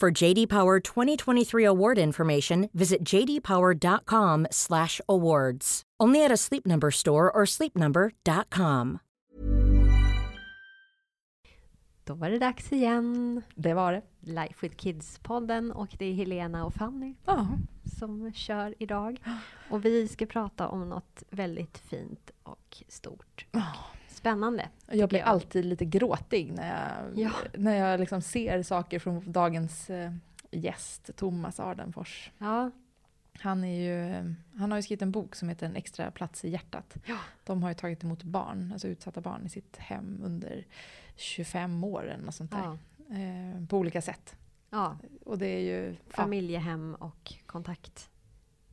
For JD Power 2023 award information, visit jdpower.com/awards. Only at a Sleep Number store or sleepnumber.com. Då var det dags igen. Det var det. Life with Kids-podden och det är Helena och Fanny Ja. som kör idag. Och vi ska prata om något väldigt fint och stort. Spännande. Jag blir jag. alltid lite gråtig när jag, Ja. när jag liksom ser saker från dagens eh, gäst, Thomas Ardenfors. Ja, Han, är ju, han har ju skrivit en bok som heter En extra plats i hjärtat. Ja. De har ju tagit emot barn, alltså utsatta barn i sitt hem under 25 år eller något sånt där. ja, Eh, på olika sätt. ja. Och det är ju... Familjehem och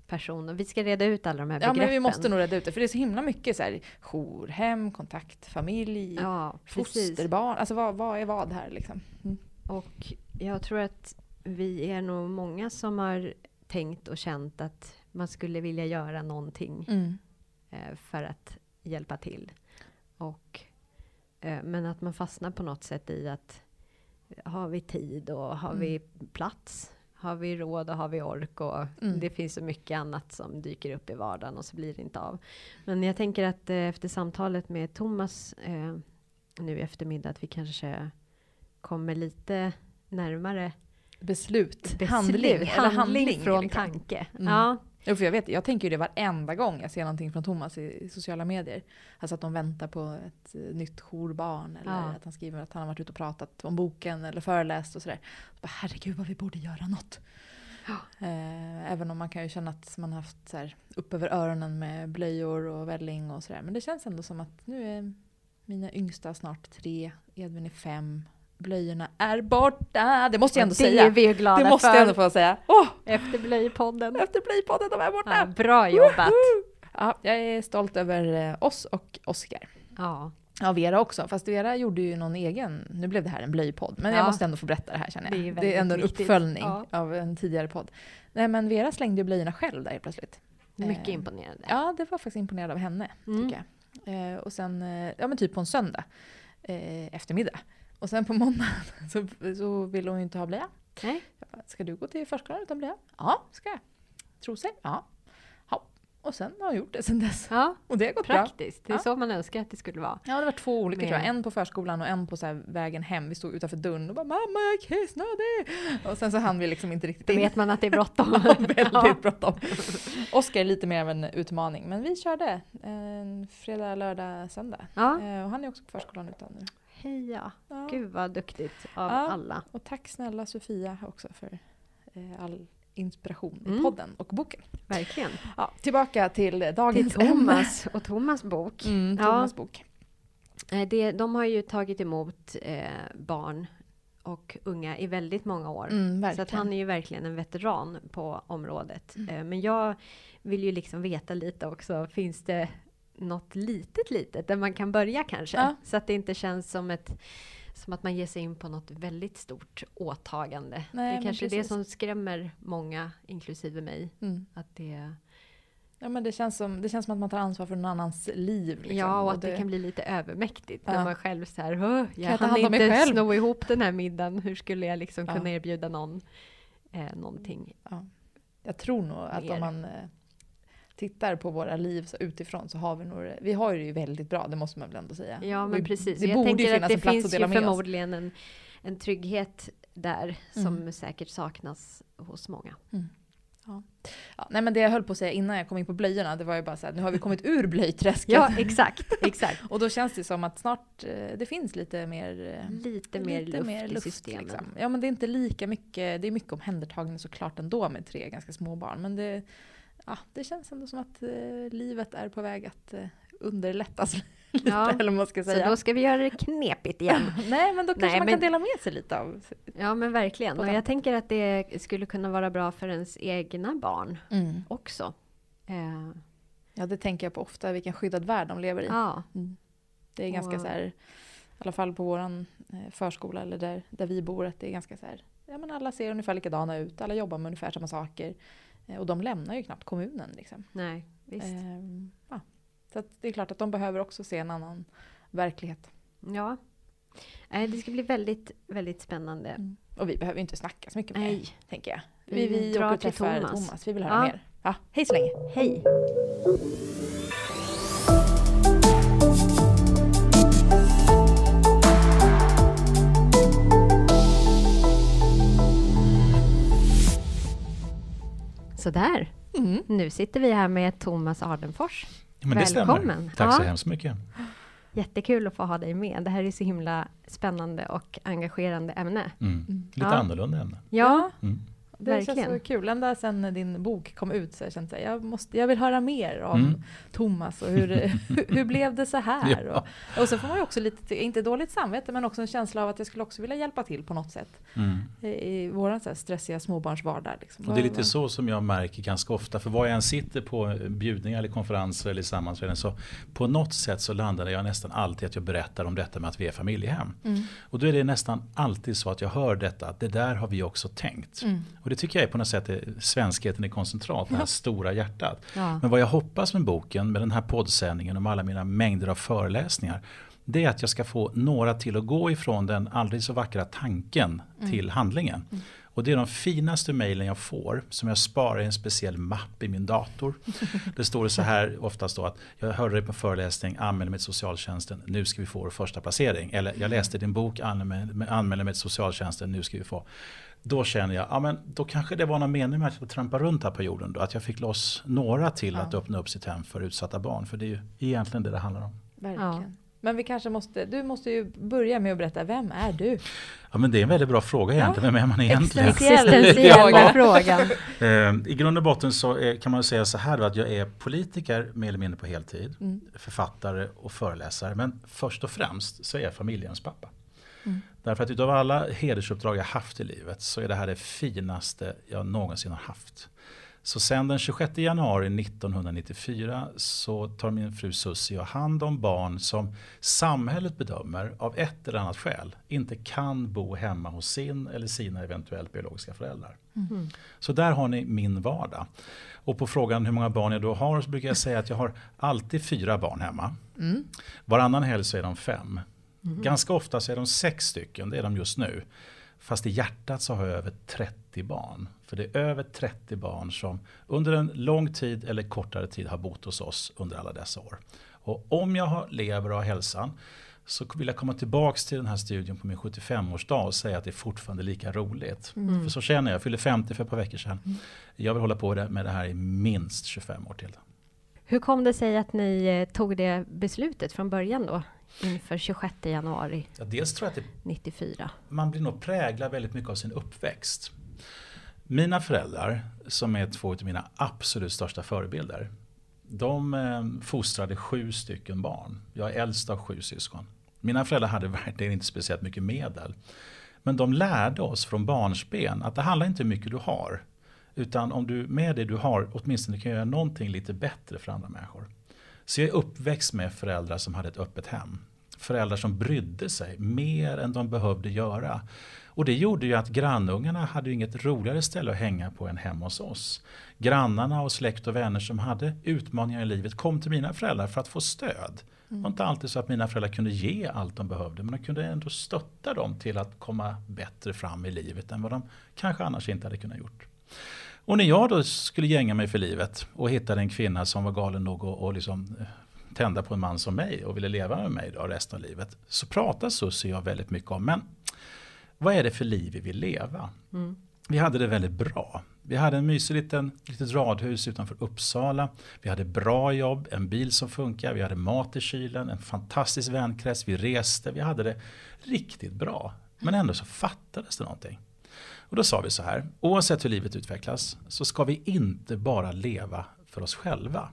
kontaktpersoner. Vi ska reda ut alla de här ja begreppen. men vi måste nog reda ut det, för det är så himla mycket så här, jourhem, kontakt, familj, Ja, fosterbarn. Alltså vad, vad är vad här liksom? Mm. Och jag tror att vi är nog många som har tänkt och känt att man skulle vilja göra någonting Mm. eh, för att hjälpa till. Och, eh, men att man fastnar på något sätt i att har vi tid och har Mm. vi plats? Har vi råd och har vi ork? Och Mm. Det finns så mycket annat som dyker upp i vardagen och så blir det inte av. Men jag tänker att eh, efter samtalet med Thomas eh, nu i eftermiddag att vi kanske kommer lite närmare Beslut, beslut, handling, eller handling från liksom. tanke. Mm. Ja, för jag, vet, jag tänker ju det varenda gång jag ser någonting från Thomas i, i sociala medier. Alltså att de väntar på ett eh, nytt jourbarn eller Ja. att han skriver att han har varit ute och pratat om boken eller föreläst och sådär. Så bara, Herregud vad vi borde göra något. Eh, även om man kan ju känna att man har haft så här, upp över öronen med blöjor och välling och sådär. Men det känns ändå som att nu är mina yngsta snart tre, Edvin är fem. Blöjorna är borta! Det måste jag ändå det säga. är vi glada Det måste för. jag ändå få säga. Åh! Efter Blöjpodden. Efter Blöjpodden, de är borta! Ja, bra jobbat. Ja, jag är stolt över eh, oss och Oskar. Ja, Ja, Vera också. Fast Vera gjorde ju någon egen, nu blev det här en blöjpodd, men Ja. jag måste ändå få berätta det här känner jag. Det är Det är, ändå en uppföljning Ja. av en tidigare podd. Nej men Vera slängde ju blöjorna själv där helt plötsligt. mycket Eh, imponerande. Ja, det var faktiskt imponerad av henne, Mm. tycker jag. Eh, och sen, eh, ja men typ på en söndag eh, eftermiddag. Och sen på måndagen så, så ville hon ju inte ha blöja. Nej. Bara, ska du gå till förskolan utan blöja? Ja, ska jag. Trosor? Ja. ja. Och sen har jag gjort det sen dess. Ja, Och det har gått bra. praktiskt. Det är så man önskar att det skulle vara. Ja, det var två olika Med- tror jag. En på förskolan och en på så vägen hem. Vi stod utanför dörren och bara “mamma jag är kissnödig”. Och sen så hann vi liksom inte riktigt Då in. vet man att det är bråttom. Ja, väldigt Ja. bråttom. Oskar är lite mer av en utmaning. Men vi körde en fredag, lördag, söndag. Ja, Eh, Och han är också på förskolan utan nu. Heja. Ja. Gud vad duktigt av Ja. alla. Och tack snälla Sofia också för eh, all inspiration i Mm. podden och boken. Verkligen. Ja, tillbaka till Till dagens Thomas och Thomas bok. ämne. Mm, Ja. Thomas bok. Eh, Det, de har ju tagit emot eh, barn och unga i väldigt många år. Mm, Så att han är ju verkligen en veteran på området. Mm. Eh, Men jag vill ju liksom veta lite också, finns det något litet litet där man kan börja kanske? Ja. Så att det inte känns som, ett, som att man ger sig in på något väldigt stort åtagande. Nej, det är kanske är det som skrämmer många, inklusive mig. Mm. Att det, Ja, men det, känns som, det känns som att man tar ansvar för någon annans liv. Liksom. ja, och att det, kan bli lite övermäktigt Ja. när man själv så här, "Åh, jag jag ta hann mig inte själv?" sno ihop den här middagen. Hur skulle jag liksom Ja. kunna erbjuda någon eh, någonting? Ja. Jag tror nog att Mer. om man eh, tittar på våra liv så utifrån så har vi nog vi har det ju väldigt bra, det måste man väl ändå säga. Ja, men Vi- precis. Det jag borde ju finnas att det en plats finns att ju dela med oss. förmodligen en, en trygghet där som säkert saknas hos många. Ja, nej men det jag höll på att säga innan jag kom in på blöjorna, det var ju bara så här, nu har vi kommit ur blöjträsket. Ja, exakt, exakt. Och då känns det som att snart eh, det finns lite mer eh, Lite mer luft i systemen. liksom. Ja men det är inte lika mycket, det är mycket omhändertagande såklart ändå med tre ganska små barn. Men det, ja, det känns ändå som att eh, livet är på väg att eh, underlättas lite, Ja, eller man ska Så säga. då ska vi göra det knepigt igen. Nej men då kanske Nej, man men- kan dela med sig lite av... Ja, men verkligen. Och jag tänker att det skulle kunna vara bra för ens egna barn också. Eh, Ja det tänker jag på ofta, vilken skyddad värld de lever i. ja, Det är ganska Och- så här, i alla fall på våran eh, förskola eller där, där vi bor, att det är ganska så här, ja men alla ser ungefär likadana ut, alla jobbar med ungefär samma saker. Eh, Och de lämnar ju knappt kommunen liksom. nej, visst. Ehm, ja. Så det är klart att de behöver också se en annan verklighet. Ja. Det ska bli väldigt, väldigt spännande. Och vi behöver ju inte snacka så mycket mer, Nej. tänker jag. Vi Vi, vi drar åker och till träffar Thomas. Thomas. Vi vill höra Ja. mer. Ja, hej så länge! Hej! Sådär, Mm. nu sitter vi här med Thomas Ardenfors. Ja, Välkommen. Tack så Ja. hemskt mycket. Jättekul att få ha dig med. Det här är så himla spännande och engagerande ämne. Mm. Lite Ja. annorlunda ämne. Ja, Mm. Det Verkligen. känns så kul. Ända sen din bok kom ut så har jag känt att jag, måste, jag vill höra mer om Mm. Thomas och hur, hur, hur blev det så här? Ja. Och, och så får man ju också lite, inte dåligt samvete, men också en känsla av att jag skulle också vilja hjälpa till på något sätt Mm. i, i våran så här stressiga småbarnsvardag. Liksom. Och det är lite så som jag märker ganska ofta, för var jag än sitter på bjudningar eller konferenser eller sammanträden så på något sätt så landar jag nästan alltid att jag berättar om detta med att vi är familjehem. Mm. Och då är det nästan alltid så att jag hör detta, att det där har vi också tänkt. Mm. Och det tycker jag är på något sätt är svenskheten i koncentrat, det här stora hjärtat. ja. Men vad jag hoppas med boken, med den här poddsändningen och med alla mina mängder av föreläsningar. Det är att jag ska få några till att gå ifrån den aldrig så vackra tanken till handlingen. Och det är de finaste mejlen jag får som jag sparar i en speciell mapp i min dator. Det står det så här oftast då att jag hörde dig på föreläsning, anmäler mig till socialtjänsten, nu ska vi få vår första placering. Eller jag läste din bok, anmäler mig till socialtjänsten, nu ska vi få. Då känner jag, ja men då kanske det var någon mening med att jag trampade runt här på jorden då. Att jag fick loss några till att öppna upp sitt hem för utsatta barn. För det är ju egentligen det det handlar om. Verkligen. Ja. Men vi kanske måste, du måste ju börja med att berätta, vem är du? Ja men det är en väldigt bra fråga egentligen. Vem är man egentligen? Existentiell Existentiella fråga. frågan. Eh, I grund och botten så är, kan man säga så här då, att jag är politiker mer eller mindre på heltid. Mm. Författare och föreläsare. Men först och främst så är jag familjens pappa. Mm. Därför att utav alla hedersuppdrag jag haft i livet så är det här det finaste jag någonsin har haft. Så sen den 26 januari 1994 så tar min fru Susie hand om barn som samhället bedömer av ett eller annat skäl inte kan bo hemma hos sin eller sina eventuellt biologiska föräldrar. Så där har ni min vardag. Och på frågan hur många barn jag då har så brukar jag säga att jag har alltid fyra barn hemma. Varannan helg så är de fem. Ganska ofta så är de sex stycken, det är de just nu. Fast i hjärtat så har jag över 30 barn. För det är över 30 barn som under en lång tid eller kortare tid har bott hos oss under alla dessa år. Och om jag lever och har hälsan så vill jag komma tillbaks till den här studien på min 75-årsdag och säga att det är fortfarande lika roligt. För så känner jag, jag fyllde 50 för ett par veckor sedan. Jag vill hålla på med det här i minst 25 år till. Hur kom det sig att ni eh, tog det beslutet från början då? Inför 26 januari Ja, dels tror jag att det 94. man blir nog präglad väldigt mycket av sin uppväxt. Mina föräldrar, som är två av mina absolut största förebilder, de eh, fostrade sju stycken barn. Jag är äldst av sju syskon. Mina föräldrar hade verkligen inte speciellt mycket medel. Men de lärde oss från barnsben att det handlar inte om hur mycket du har. Utan om du med det du har åtminstone kan göra någonting lite bättre för andra människor. Så jag är uppväxt med föräldrar som hade ett öppet hem. Föräldrar som brydde sig mer än de behövde göra. Och det gjorde ju att grannungarna hade inget roligare ställe att hänga på än hemma hos oss. Grannarna och släkt och vänner som hade utmaningar i livet kom till mina föräldrar för att få stöd. Det var inte alltid så att mina föräldrar kunde ge allt de behövde men de kunde ändå stötta dem till att komma bättre fram i livet än vad de kanske annars inte hade kunnat gjort. Och när jag då skulle gänga mig för livet och hittade en kvinna som var galen nog att och liksom eh, tända på en man som mig och ville leva med mig då resten av livet. Så pratade Susie och jag väldigt mycket om, men vad är det för liv vi vill leva? Mm. Vi hade det väldigt bra. Vi hade en mysig liten, litet radhus utanför Uppsala. Vi hade bra jobb, en bil som funkar, vi hade mat i kylen, en fantastisk vänkrets, vi reste, vi hade det riktigt bra. Men ändå så fattades det någonting. Och då sa vi så här, oavsett hur livet utvecklas så ska vi inte bara leva för oss själva.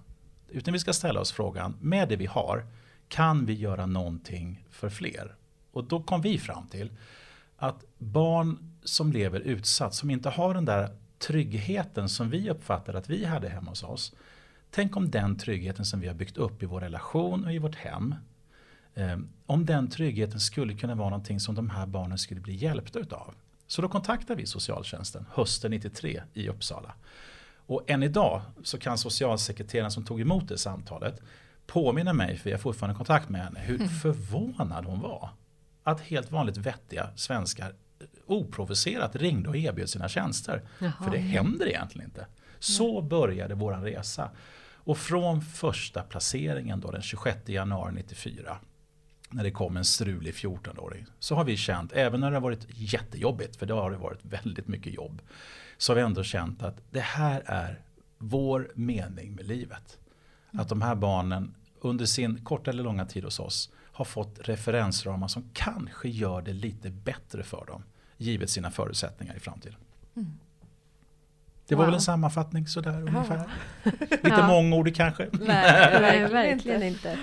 Utan vi ska ställa oss frågan, med det vi har, kan vi göra någonting för fler? Och då kom vi fram till att barn som lever utsatt, som inte har den där tryggheten som vi uppfattade att vi hade hemma hos oss. Tänk om den tryggheten som vi har byggt upp i vår relation och i vårt hem. Eh, om den tryggheten skulle kunna vara någonting som de här barnen skulle bli hjälpta utav. Så då kontaktade vi socialtjänsten hösten 93 i Uppsala. Och än idag så kan socialsekreteraren som tog emot det samtalet påminna mig, för jag har fortfarande kontakt med henne, hur förvånad hon var. Att helt vanligt vettiga svenskar oprovocerat ringde och erbjöd sina tjänster. Jaha. För det händer egentligen inte. Så började våran resa. Och från första placeringen då den 26 januari 94 när det kom en strulig 14-åring. Så har vi känt, även när det har varit jättejobbigt, för det har det varit väldigt mycket jobb. Så har vi ändå känt att det här är vår mening med livet. Att de här barnen under sin korta eller långa tid hos oss har fått referensramar som kanske gör det lite bättre för dem. Givet sina förutsättningar i framtiden. Det var Wow. väl en sammanfattning sådär ungefär. Lite Ja. mångordig kanske. Nej, Nej, verkligen, verkligen inte.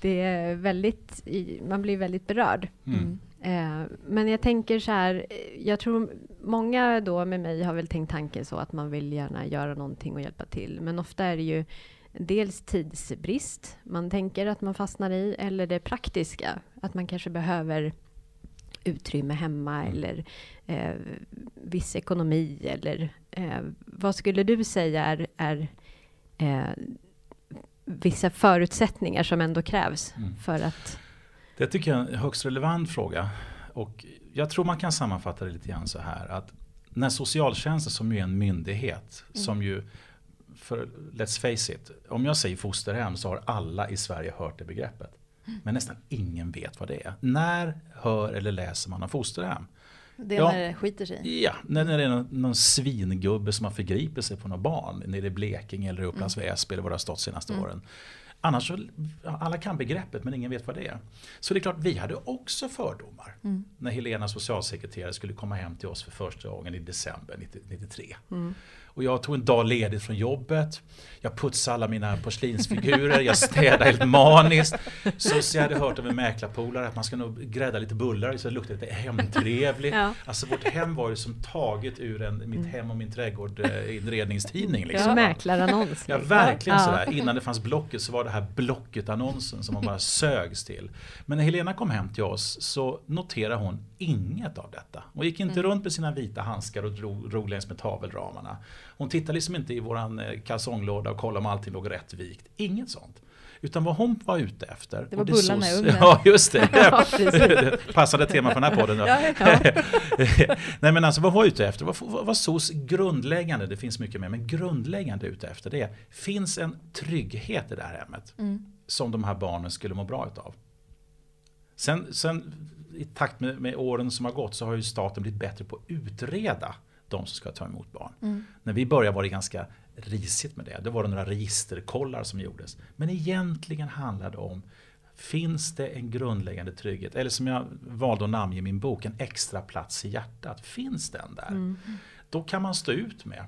Det är väldigt, i- man blir väldigt berörd. Mm. Eh, Men jag tänker så här, eh, jag tror många då med mig har väl tänkt tanken så att man vill gärna göra någonting och hjälpa till. Men ofta är det ju dels tidsbrist man tänker att man fastnar i, eller det praktiska, att man kanske behöver utrymme hemma Mm. eller eh, viss ekonomi eller eh, vad skulle du säga är, är eh, vissa förutsättningar som ändå krävs Mm. för att Det tycker jag är en högst relevant fråga. Och jag tror man kan sammanfatta det lite grann så här att när socialtjänsten som ju är en myndighet som ju för let's face it, om jag säger fosterhem så har alla i Sverige hört det begreppet. Men nästan ingen vet vad det är. När hör eller läser man om fosterhem? Det Ja. när det skiter sig. Ja, när när det är någon, någon svingubbe som har förgripit sig på några barn nere i Blekinge eller Upplands Väsby eller var det har stått senaste åren. Annars så, alla kan begreppet men ingen vet vad det är. Så det är klart, vi hade också fördomar. När Helena socialsekreterare skulle komma hem till oss för första gången i december 90 93. Och jag tog en dag ledigt från jobbet. Jag putsade alla mina porslinsfigurer. Jag städade helt maniskt. Så, så jag hade hört av en mäklarpolare att man ska nog grädda lite bullar så det luktar lite hemtrevligt. Ja. Alltså vårt hem var ju som taget ur en Mitt hem och min trädgård eh, inredningstidning. ja. Liksom. mäklarannons. Ja, liksom. verkligen Ja. sådär. Innan det fanns Blocket så var det här Blocket-annonsen som man bara sögs till. Men när Helena kom hem till oss så noterade hon inget av detta. Hon gick inte runt med sina vita handskar och drog, drog längs med tavelramarna. Hon tittade liksom inte i våran eh, kalsonglåda och kollade om allting låg rätt vikt. Inget sånt. Utan vad hon var ute efter. Det var och bullarna i sås- ugnen. Ja, just det. Precis. Passade tema för den här podden. Ja, ja. Nej men alltså vad var jag ute efter? Vad, vad, vad SOS grundläggande, det finns mycket mer, men grundläggande ute efter det finns en trygghet i det här hemmet. Mm. Som de här barnen skulle må bra utav. Sen, sen i takt med, med åren som har gått så har ju staten blivit bättre på att utreda de som ska ta emot barn. Mm. När vi började var det ganska risigt med det. Det var det några registerkollar som gjordes. Men egentligen handlar det om Finns det en grundläggande trygghet? Eller som jag valde att namnge i min bok, en extra plats i hjärtat. Finns den där? Då kan man stå ut med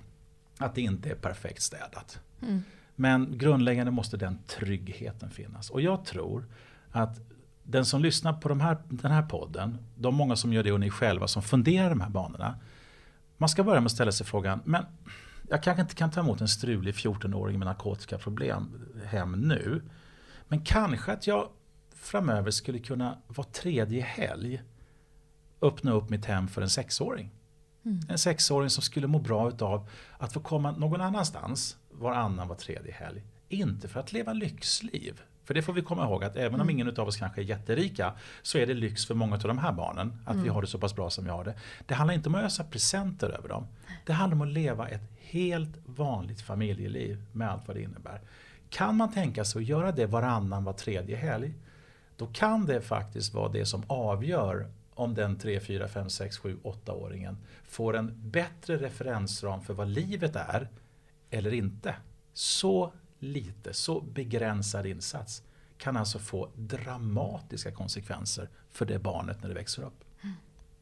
att det inte är perfekt städat. Mm. Men grundläggande måste den tryggheten finnas. Och jag tror att den som lyssnar på de här, den här podden, de många som gör det och ni själva som funderar de här banorna. Man ska börja med att ställa sig frågan, men jag kanske inte kan ta emot en strulig 14-åring med narkotikaproblem hem nu. Men kanske att jag framöver skulle kunna var tredje helg öppna upp mitt hem för en sexåring. En sexåring som skulle må bra utav att få komma någon annanstans varannan, var tredje helg. Inte för att leva lyxliv. För det får vi komma ihåg att även om ingen av oss kanske är jätterika så är det lyx för många av de här barnen att vi har det så pass bra som vi har det. Det handlar inte om att ösa presenter över dem. Det handlar om att leva ett helt vanligt familjeliv med allt vad det innebär. Kan man tänka sig att göra det varannan, var tredje helg då kan det faktiskt vara det som avgör om den 3, 4, 5, 6, 7, 8-åringen får en bättre referensram för vad livet är eller inte. Så lite, så begränsad insats kan alltså få dramatiska konsekvenser för det barnet när det växer upp.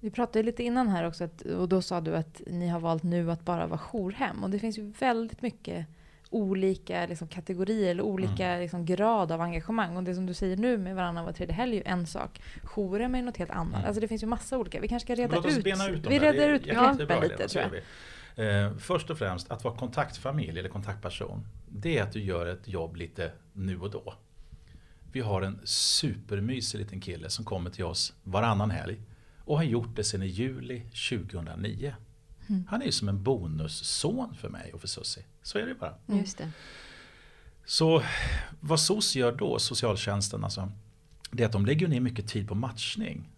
Vi pratade lite innan här också att, och då sa du att ni har valt nu att bara vara jourhem. Och det finns ju väldigt mycket olika liksom, kategorier eller olika mm. liksom, grad av engagemang. Och det som du säger nu med varannan var tredje helg är ju en sak. Jourhem är något helt annat. Mm. Alltså det finns ju massa olika. Vi kanske ska reda ut. ut vi reder ut begreppen lite tror jag. Eh, först och främst att vara kontaktfamilj eller kontaktperson. Det är att du gör ett jobb lite nu och då. Vi har en supermysig liten kille som kommer till oss varannan helg. Och har gjort det sedan i juli 2009. Mm. Han är ju som en bonusson för mig och för Susie. Så är det bara. Mm. Just det. Så vad SOS gör då, socialtjänsten, alltså, det är att de lägger ner mycket tid på matchning.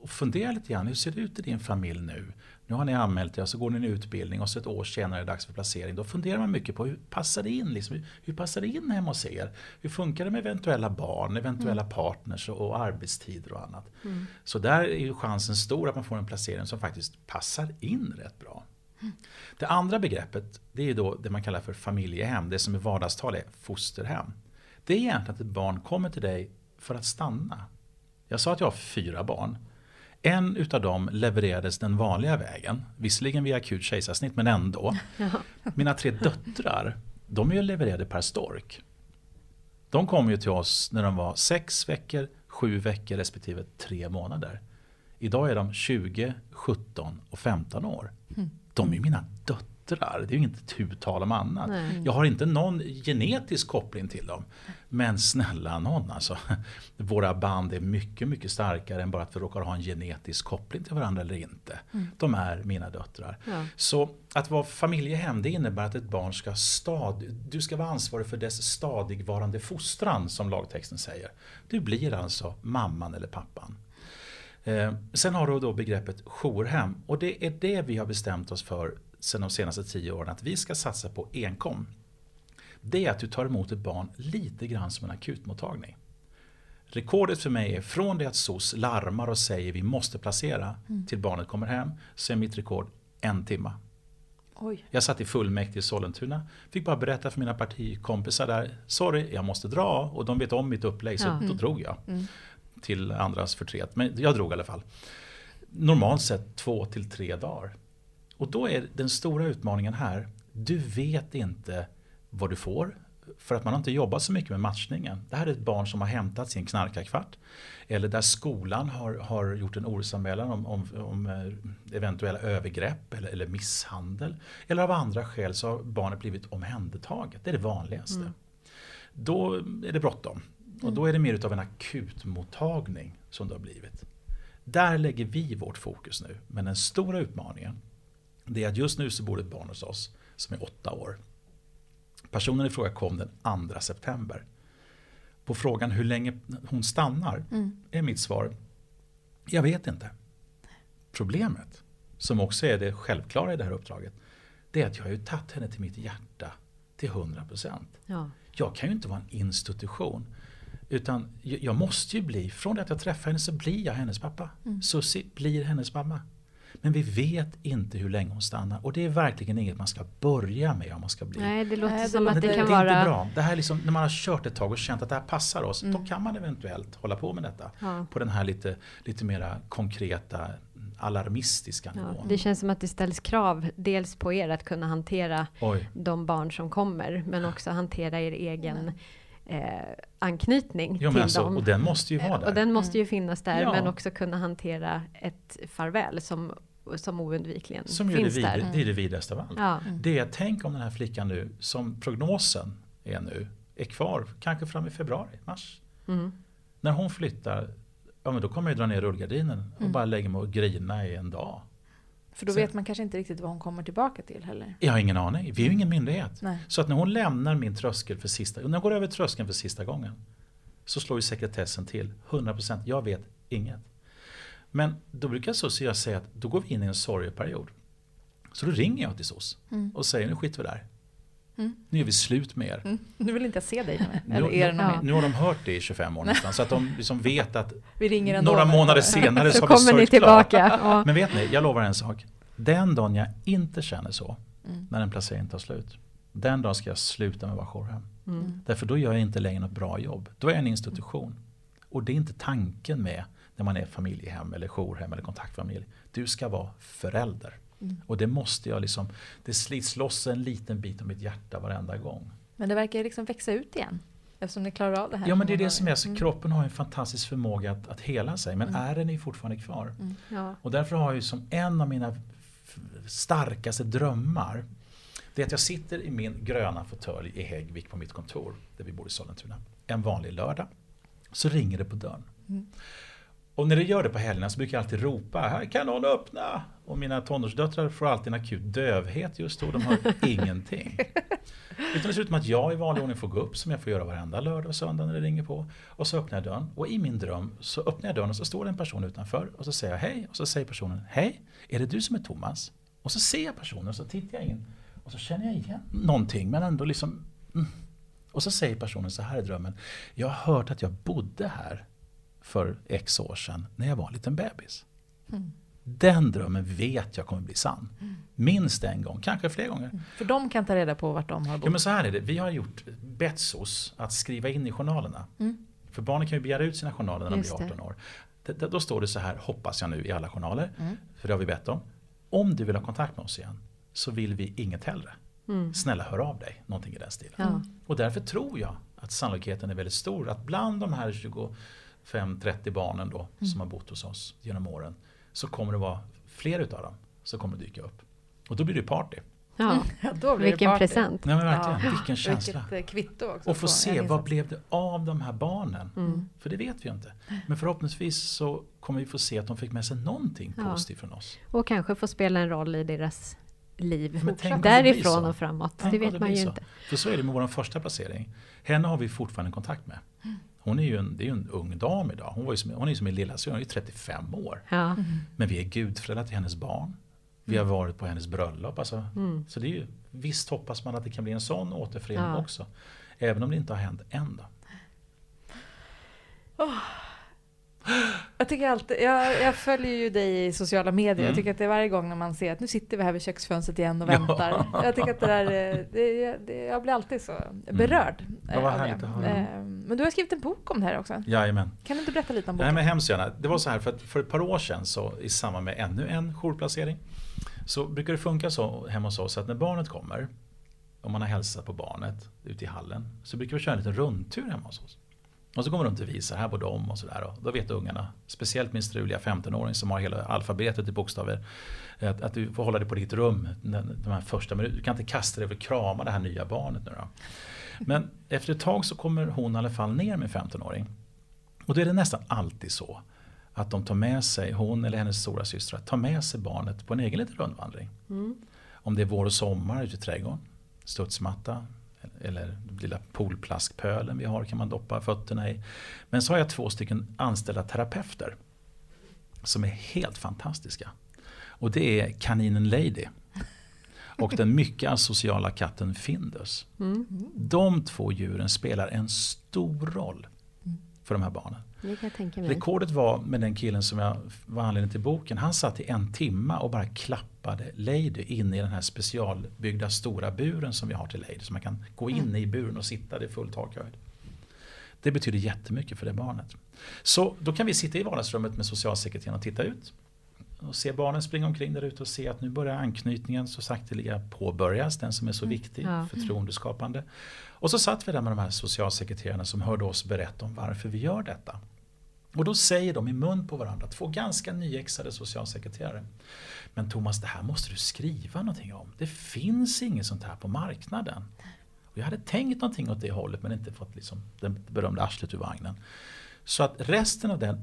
Och fundera lite grann, hur ser det ut i din familj nu? Nu har ni anmält er och så går ni en utbildning och så ett år senare är det dags för placering. Då funderar man mycket på hur passar det in? Liksom, hur passar det in hemma hos er? Hur funkar det med eventuella barn, eventuella mm. partners och, och, arbetstider och annat? Mm. Så där är ju chansen stor att man får en placering som faktiskt passar in rätt bra. Mm. Det andra begreppet det är då det man kallar för familjehem. Det som i vardagstal är fosterhem. Det är egentligen att ett barn kommer till dig för att stanna. Jag sa att jag har fyra barn. En utav dem levererades den vanliga vägen, visserligen via akut kejsarsnitt men ändå. Mina tre döttrar, de är ju levererade per stork. De kom ju till oss när de var sex veckor, sju veckor respektive tre månader. Idag är de 20, 17 och 15 år. Mm. De är mina döttrar döttrar. Det är ju inget tu tal om annat. Nej. Jag har inte någon genetisk koppling till dem. Men snälla någon alltså. Våra band är mycket, mycket starkare än bara att vi råkar ha en genetisk koppling till varandra eller inte. Mm. De är mina döttrar. Ja. Så att vara familjehem det innebär att ett barn ska stad, du ska vara ansvarig för dess stadigvarande fostran som lagtexten säger. Du blir alltså mamman eller pappan. Eh, sen har du då begreppet jourhem och det är det vi har bestämt oss för sedan de senaste tio åren att vi ska satsa på enkom. Det är att du tar emot ett barn lite grann som en akutmottagning. Rekordet för mig är från det att SOS larmar och säger vi måste placera mm. till barnet kommer hem så är mitt rekord en timme. Oj. Jag satt i fullmäktige i Sollentuna, fick bara berätta för mina partikompisar där, sorry jag måste dra och de vet om mitt upplägg så ja. då mm. drog jag. Mm. Till andras förtret, men jag drog i alla fall. Normalt sett två till tre dagar. Och då är den stora utmaningen här, du vet inte vad du får för att man har inte jobbat så mycket med matchningen. Det här är ett barn som har hämtat sin knarkarkvart. Eller där skolan har, har gjort en orosanmälan om, om, om eh, eventuella övergrepp eller, eller, misshandel. Eller av andra skäl så har barnet blivit omhändertaget. Det är det vanligaste. Mm. Då är det bråttom. Och då är det mer utav en akutmottagning som det har blivit. Där lägger vi vårt fokus nu. Men den stora utmaningen det är att just nu så bor ett barn hos oss som är åtta år. Personen i fråga kom den 2 september. På frågan hur länge hon stannar mm. är mitt svar, jag vet inte. Problemet, som också är det självklara i det här uppdraget, det är att jag har ju tagit henne till mitt hjärta till 100%. Ja. Jag kan ju inte vara en institution. Utan jag måste ju bli, från det att jag träffar henne så blir jag hennes pappa. Mm. Susie blir hennes mamma. Men vi vet inte hur länge hon stannar och det är verkligen inget man ska börja med om man ska bli. Nej, det låter Nej, som det, att det, det kan det vara... Det är inte bra. Det här liksom, när man har kört ett tag och känt att det här passar oss, mm. då kan man eventuellt hålla på med detta. Ja. På den här lite, lite mera konkreta alarmistiska nivån. Ja, det känns som att det ställs krav dels på er att kunna hantera Oj. de barn som kommer men också hantera er egen eh, anknytning jo, till alltså, dem. Och den måste ju vara eh, där. Och den måste ju finnas där ja. men också kunna hantera ett farväl som som oundvikligen som finns det där. Det är det vidrigaste av allt. Ja. Det är, tänk om den här flickan nu, som prognosen är nu, är kvar kanske fram i februari, mars. Mm. När hon flyttar, ja men då kommer jag dra ner rullgardinen och mm. bara lägga mig och grina i en dag. För då Så. vet man kanske inte riktigt vad hon kommer tillbaka till heller. Jag har ingen aning. Vi är ju ingen myndighet. Nej. Så att när hon lämnar min tröskel för sista, när hon går över tröskeln för sista gången. Så slår ju sekretessen till. 100%. Jag vet inget. Men då brukar SOS säga att då går vi in i en sorgeperiod. Så då ringer jag till SOS mm. och säger nu skiter vi där. Mm. Nu är vi slut med er. Mm. Nu vill inte jag se dig. Nu, Eller er nu, Ja. nu har de hört det i 25 år nästan, så att de liksom vet att några månader senare så, Så kommer ni tillbaka. Ja. Men vet ni, jag lovar en sak. Den dagen jag inte känner så, Mm. när en placering tar slut, den dagen ska jag sluta med att vara jourhem. Mm. Därför då gör jag inte längre något bra jobb. Då är jag en institution. Och det är inte tanken med när man är familjehem eller jourhem eller kontaktfamilj. Du ska vara förälder. Mm. Och det måste jag liksom, det slits loss en liten bit av mitt hjärta varenda gång. Men det verkar ju liksom växa ut igen. Eftersom ni klarar av det här. Ja men det är det som är, så gånger. kroppen har en fantastisk förmåga att, att hela sig men Mm. ärren är fortfarande kvar. Ja. Och därför har jag ju som en av mina starkaste drömmar det är att jag sitter i min gröna fåtölj i Häggvik på mitt kontor, där vi bor i Sollentuna, en vanlig lördag. Så ringer det på dörren. Mm. Och när det gör det på helgerna så brukar jag alltid ropa, här kan någon öppna? Och mina tonårsdöttrar får alltid en akut dövhet just då, de hör ingenting. Utan det ser ut som att jag i vanlig ordning får gå upp som jag får göra varenda lördag och söndag när det ringer på. Och så öppnar jag dörren och i min dröm så öppnar jag dörren och så står det en person utanför och så säger jag hej och så säger personen hej, är det du som är Thomas? Och så ser jag personen och så tittar jag in och så känner jag igen någonting men ändå liksom mm. Och så säger personen så här i drömmen, jag har hört att jag bodde här för x år sedan när jag var en liten bebis. Mm. Den drömmen vet jag kommer bli sann. Minst en gång, kanske fler gånger. För de kan ta reda på vart de har bott. Ja men så här är det, vi har gjort Betsos att skriva in i journalerna. Mm. För barnen kan ju begära ut sina journaler när de blir det. 18 år. D- Då står det så här, hoppas jag nu, i alla journaler. Mm. För det har vi bett om. Om du vill ha kontakt med oss igen så vill vi inget hellre. Mm. Snälla hör av dig, någonting i den stilen. Ja. Och därför tror jag att sannolikheten är väldigt stor att bland de här 25-30 barnen då Mm. som har bott hos oss genom åren så kommer det vara fler utav dem som kommer dyka upp. Och då blir det party. Ja. Ja, då blir det Vilken party. present. Nej men verkligen, Ja. vilken känsla. Vilket eh, kvitto också. Och få se vad blev det av de här barnen? Mm. För det vet vi ju inte. Men förhoppningsvis så kommer vi få se att de fick med sig någonting Ja. positivt från oss. Och kanske få spela en roll i deras liv. Det Därifrån och framåt. Tänk det vet man ju så. inte. För så är det med vår första placering. Henne har vi fortfarande kontakt med. Hon är ju en, det är ju en ung dam idag. Hon, var ju som, hon är ju som min lillasyster, hon är ju 35 år. Ja. Men vi är gudföräldrar till hennes barn. Vi har varit på hennes bröllop. Alltså, Mm. Så det är ju, visst hoppas man att det kan bli en sån återförening Ja. också. Även om det inte har hänt än. Då. Jag, tycker alltid, jag, jag följer ju dig i sociala medier. Mm. Jag tycker att det är varje gång när man ser att nu sitter vi här vid köksfönstret igen och väntar. Jag tycker att det där, är- det, det, jag blir alltid så berörd. Mm. Ja, eh, vad härligt att höra. Eh, Men du har skrivit en bok om det här också. Jajamän. Kan du inte berätta lite om Nej boken? men hemskt gärna. Det var så här för att för ett par år sedan så i samband med ännu en jourplacering så brukar det funka så hemma hos oss att när barnet kommer om man har hälsat på barnet ute i hallen så brukar vi köra en liten rundtur hemma hos oss. Och så kommer de och visar, här bor de och sådär. Då vet ungarna, speciellt min struliga 15-åring som har hela alfabetet i bokstäver. Att, att du får hålla dig på ditt rum den- de här första minuterna. Du kan inte kasta dig och krama det här nya barnet nu då. Men efter ett tag så kommer hon i alla fall ner med 15-åring. Och då är det nästan alltid så att de tar med sig, hon eller hennes stora systrar tar med sig barnet på en egen liten rundvandring. Mm. Om det är vår och sommar ute i trädgården, studsmatta eller lilla poolplaskpölen vi har kan man doppa fötterna i. Men så har jag två stycken anställda terapeuter som är helt fantastiska. Och det är kaninen Lady och den mycket asociala katten Findus. Mm. De två djuren spelar en stor roll för de här barnen. Rekordet var med den killen som jag var anledningen till boken. Han satt i en timma och bara klappade Lady in i den här specialbyggda stora buren som vi har till Lady. Så man kan gå in i buren och sitta, det är full takhöjd. Det betyder jättemycket för det barnet. Så då kan vi sitta i vardagsrummet med socialsekreteraren och titta ut. Och se barnen springa omkring där ute och se att nu börjar anknytningen så sakteliga påbörjas. Den som är så viktig, Ja. förtroendeskapande. Och så satt vi där med de här socialsekreterarna som hörde oss berätta om varför vi gör detta. Och då säger de i mun på varandra, två ganska nyexade socialsekreterare. Men Thomas, det här måste du skriva någonting om. Det finns inget sånt här på marknaden. Och jag hade tänkt någonting åt det hållet men inte fått liksom det berömda arslet ur vagnen. Så att resten av den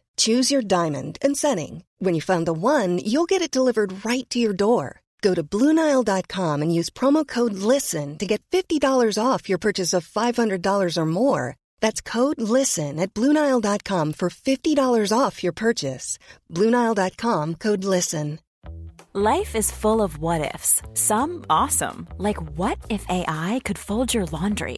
Choose your diamond and setting. When you find the one, you'll get it delivered right to your door. Go to Bluenile.com and use promo code LISTEN to get $50 off your purchase of $500 or more. That's code LISTEN at Bluenile.com for $50 off your purchase. Bluenile.com code LISTEN. Life is full of what ifs. Some awesome, like what if AI could fold your laundry?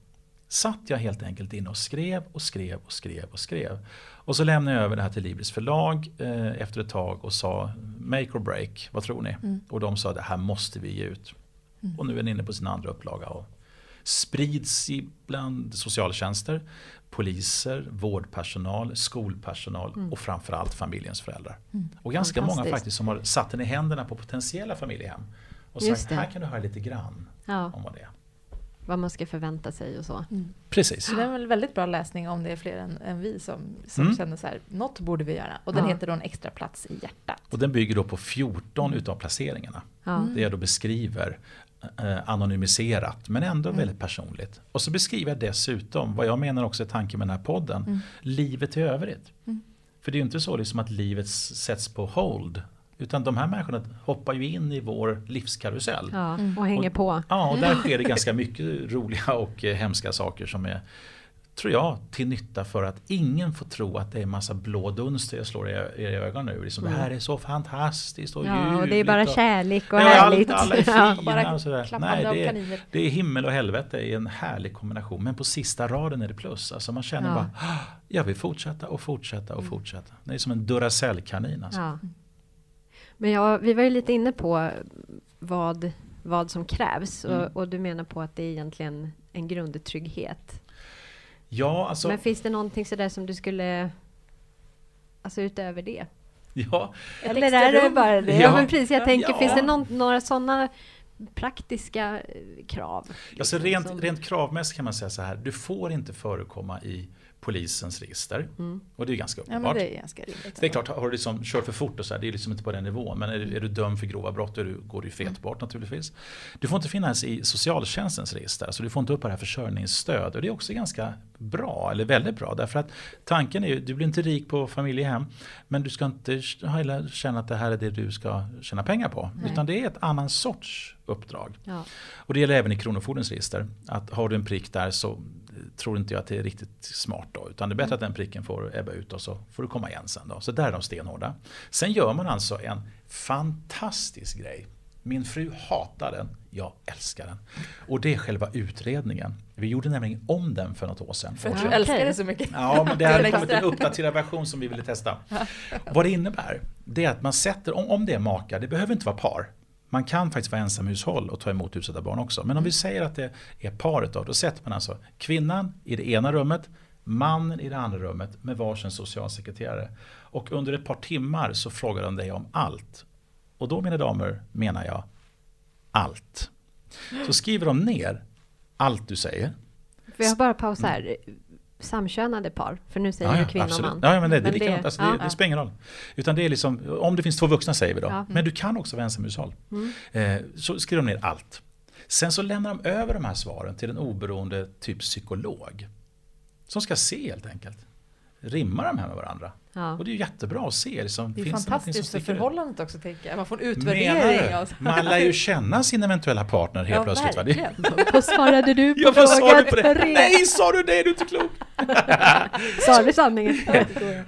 satt jag helt enkelt in och skrev och skrev och skrev och skrev. Och så lämnade jag över det här till Libris förlag eh, efter ett tag och sa make or break, vad tror ni? Mm. Och de sa det här måste vi ge ut. Och nu är den inne på sin andra upplaga och sprids bland socialtjänster, poliser, vårdpersonal, skolpersonal Mm. och framförallt familjens föräldrar. Och ganska många faktiskt som har satt den i händerna på potentiella familjehem. Och sagt, här kan du höra lite grann Ja, om vad det är. Vad man ska förvänta sig och så. Precis. Så det är väl väldigt bra läsning om det är fler än, än vi som, som Mm. känner så här, något borde vi göra. Och den Ja. heter då en extra plats i hjärtat. Och den bygger då på 14 utav placeringarna. Ja. Det jag då beskriver eh, anonymiserat men ändå väldigt personligt. Och så beskriver jag dessutom vad jag menar också är tanken med den här podden. Livet i övrigt. För det är ju inte så liksom att livet sätts på hold. Utan de här människorna hoppar ju in i vår livskarusell. Ja, och hänger Och- på. Ja, och där sker det ganska mycket roliga och eh, hemska saker som är tror jag, till nytta för att ingen får tro att det är en massa blå dunster jag slår er i ögonen nu. Liksom, Det här är så fantastiskt och Ja, och det är bara och- kärlek och Ja, härligt. Alla, är fina bara och sådär. Nej, det, är, det är himmel och helvete i en härlig kombination. Men på sista raden är det plus. Alltså man känner Ja. bara, "Ah, jag vill fortsätta och fortsätta och fortsätta. Det är som en Duracell-kanin. Alltså. Ja. Men ja, vi var ju lite inne på vad, vad som krävs Mm. och, och du menar på att det är egentligen en grundtrygghet. Ja, alltså, Men finns det någonting sådär som du skulle, alltså utöver det? ja, Eller är det bara det? Ja, Ja. men precis, jag tänker, Ja. finns det någon, några sådana praktiska eh, krav? Alltså rent, som- rent kravmässigt kan man säga så här. Du får inte förekomma i polisens register. Och det är ganska Ja, uppenbart. det är ganska rimligt. Det är klart, har du liksom kört för fort och så här, det är liksom inte på den nivån. Men är, du- är du dömd för grova brott då går du ju fet bort naturligtvis. Du får inte finnas i socialtjänstens register, alltså du får inte upp det här försörjningsstöd. Och det är också ganska bra, eller väldigt bra. Därför att tanken är ju, du blir inte rik på familjehem. Men du ska inte heller känna att det här är det du ska tjäna pengar på. Utan det är ett annan sorts uppdrag. Ja. Och det gäller även i Kronofogdens register. Att har du en prick där så tror inte jag att det är riktigt smart då. Utan det är bättre att den pricken får ebba ut och så får du komma igen sen då. Så där är de stenhårda. Sen gör man alltså en fantastisk grej. Min fru hatar den, jag älskar den. Och det är själva utredningen. Vi gjorde nämligen om den för något år sedan. För du älskar det så mycket. Ja, men det hade kommit en uppdaterad version som vi ville testa. Vad det innebär, det är att man sätter, om, om det är makar, det behöver inte vara par. Man kan faktiskt vara ensamhushåll och ta emot utsatta barn också. Men om vi säger att det är paret då, då sätter man alltså kvinnan i det ena rummet, mannen i det andra rummet med varsin socialsekreterare. Och under ett par timmar så frågar de dig om allt. Och då mina damer menar jag allt. Så skriver de ner allt du säger. Får jag bara pausa här? Samkönade par, för nu säger Ja, du ja, kvinna och absolut. man. Ja, men det, det, är likadant. Alltså, ja. det, det spelar ingen roll. Utan det är liksom, om det finns två vuxna säger vi då. Ja. Men du kan också vara ensamhushåll. Mm. Eh, så skriver de ner allt. Sen så lämnar de över de här svaren till en oberoende typ psykolog. Som ska se helt enkelt. Rimmar de här med varandra? Ja. Och det är ju jättebra att se. Liksom, Det är finns det fantastiskt för sticker ut? förhållandet också tänker jag. Man får en utvärdering. du? Man lär ju känna sin eventuella partner helt Ja, plötsligt. Va? Det- verkligen. Vad svarade du på Ja, vad sa frågan? du på det? Nej, sa du det? Är du inte klok? Sa du sanningen?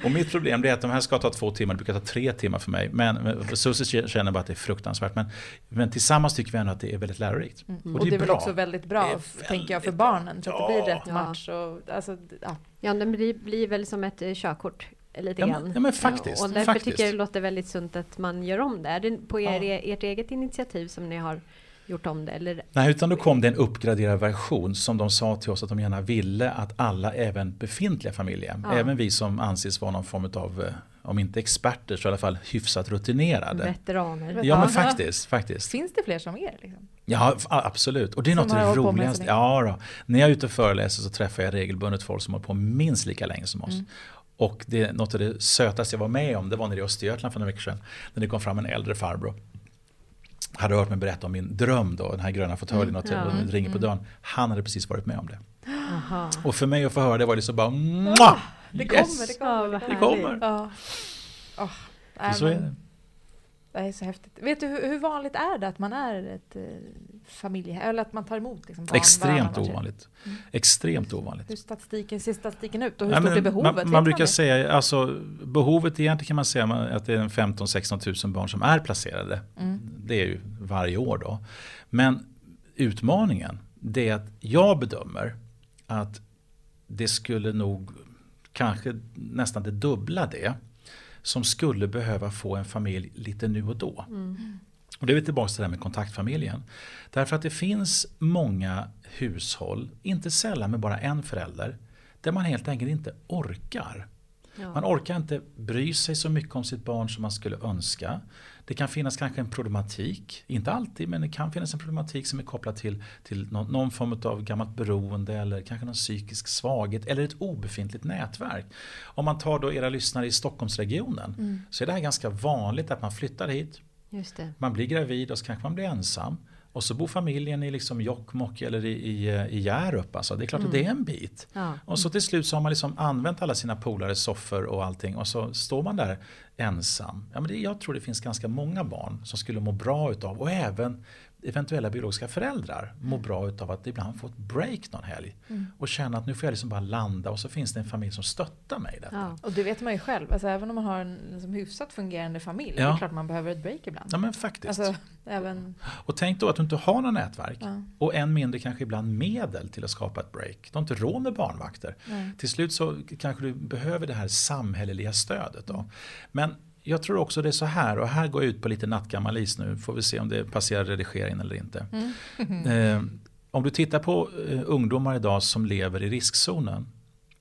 Och mitt problem är att de här ska ta två timmar, det brukar ta tre timmar för mig. Men Susie känner bara att det är fruktansvärt. Men, men tillsammans tycker vi ändå att det är väldigt lärorikt. Och det är väl bra. också väldigt bra, Det är f- tänker jag, för väldigt barnen. Så att det blir rätt Ja. match. Och, alltså, ja. Ja, den blir, blir väl som ett eh, körkort. Lite Ja, grann. men- ja, men faktiskt, Och därför faktiskt. tycker jag det låter väldigt sunt att man gör om det. Är det på er, Ja. ert eget initiativ som ni har gjort om det? Eller? Nej, utan då kom det en uppgraderad version som de sa till oss att de gärna ville att alla, även befintliga familjer, Ja. även vi som anses vara någon form av, eh, om inte experter så i alla fall hyfsat rutinerade. Veteraner? Ja men faktiskt, faktiskt. Finns det fler som er? Liksom? Ja absolut, och det är Som något av det roligaste. Ja, då. När jag är ute och föreläser så träffar jag regelbundet folk som har på minst lika länge som oss. Mm. Och det, något av det sötaste jag var med om det var nere i Östergötland för några veckor sedan. När det kom fram en äldre farbror. Hade hört mig berätta om min dröm då, den här gröna fåtöljen och, Ja. och det ringer på dörren. Han hade precis varit med om det. Aha. Och för mig att få höra det var liksom bara Mwah! Det Yes! kommer, det Ja, kommer. det Det härligt. kommer. Ja. Nej, Så är det. Det är så häftigt. Vet du hur, hur vanligt är det att man är ett eh, eller att man tar emot liksom, barn Extremt ovanligt. Mm. Extremt ovanligt. Hur statistiken, ser statistiken ut och hur Ja, stort är behovet? Man, man brukar det? säga, alltså behovet egentligen kan man säga att det är en 15-16 000 barn som är placerade. Mm. Det är ju varje år då. Men utmaningen, det är att jag bedömer att det skulle nog kanske nästan det dubbla det som skulle behöva få en familj lite nu och då. Och det är vi tillbaka till det här med kontaktfamiljen. Därför att det finns många hushåll, inte sällan med bara en förälder, där man helt enkelt inte orkar. Ja. Man orkar inte bry sig så mycket om sitt barn som man skulle önska. Det kan finnas kanske en problematik, inte alltid, men det kan finnas en problematik som är kopplad till, till någon, någon form av gammalt beroende eller kanske någon psykisk svaghet eller ett obefintligt nätverk. Om man tar då era lyssnare i Stockholmsregionen så är det här ganska vanligt att man flyttar hit, man blir gravid och så kanske man blir ensam. Och så bor familjen i liksom Jokkmokk eller i, i, i Hjärup. Alltså. Det är klart att det är en bit. Ja. Och så till slut så har man liksom använt alla sina polares soffor och allting och så står man där ensam. Ja, men det, jag tror det finns ganska många barn som skulle må bra utav och även eventuella biologiska föräldrar må bra utav att ibland få ett break någon helg. Och känna att nu får jag liksom bara landa och så finns det en familj som stöttar mig i detta. Ja. Och det vet man ju själv, alltså, även om man har en liksom, hyfsat fungerande familj, Ja. det är klart man behöver ett break ibland. Ja men faktiskt. Alltså, även, Och tänk då att du inte har något nätverk. ja, Och än mindre kanske ibland medel till att skapa ett break. Du har inte råd med barnvakter. nej. Till slut så kanske du behöver det här samhälleliga stödet. Då. Men jag tror också det är så här, och här går jag ut på lite nattgammal is nu, får vi se om det passerar redigeringen eller inte. Eh, om du tittar på eh, ungdomar idag som lever i riskzonen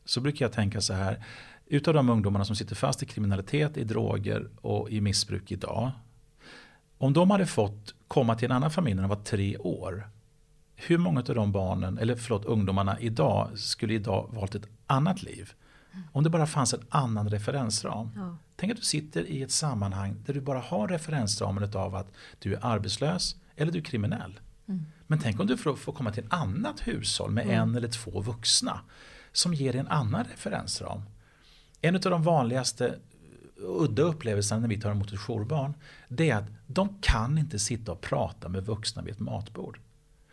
så brukar jag tänka så här. Utav de ungdomarna som sitter fast i kriminalitet, i droger och i missbruk idag. Om de hade fått komma till en annan familj när de var tre år. Hur många av de barnen, eller förlåt ungdomarna idag skulle idag valt ett annat liv? Om det bara fanns en annan referensram. Ja. Tänk att du sitter i ett sammanhang där du bara har referensramen av att du är arbetslös eller du är kriminell. Men tänk om du får, får komma till ett annat hushåll med en eller två vuxna som ger dig en annan referensram. En av de vanligaste uh, udda upplevelserna när vi tar emot ett jourbarn det är att de kan inte sitta och prata med vuxna vid ett matbord.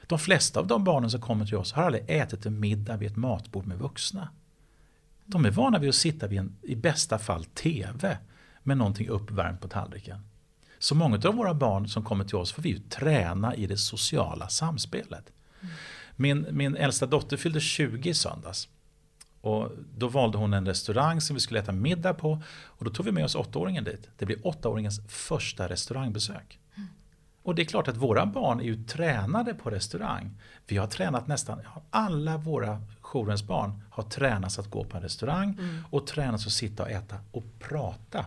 De flesta av de barnen som kommer till oss har aldrig ätit en middag vid ett matbord med vuxna. De är vana vid att sitta vid en, i bästa fall, TV med någonting uppvärmt på tallriken. Så många av våra barn som kommer till oss får vi ju träna i det sociala samspelet. Min, min äldsta dotter fyllde 20 i söndags. Och då valde hon en restaurang som vi skulle äta middag på. Och då tog vi med oss åttaåringen dit. Det blir åttaåringens första restaurangbesök. Och det är klart att våra barn är ju tränade på restaurang. Vi har tränat nästan, alla våra jourens barn har tränats att gå på en restaurang och tränats att sitta och äta och prata.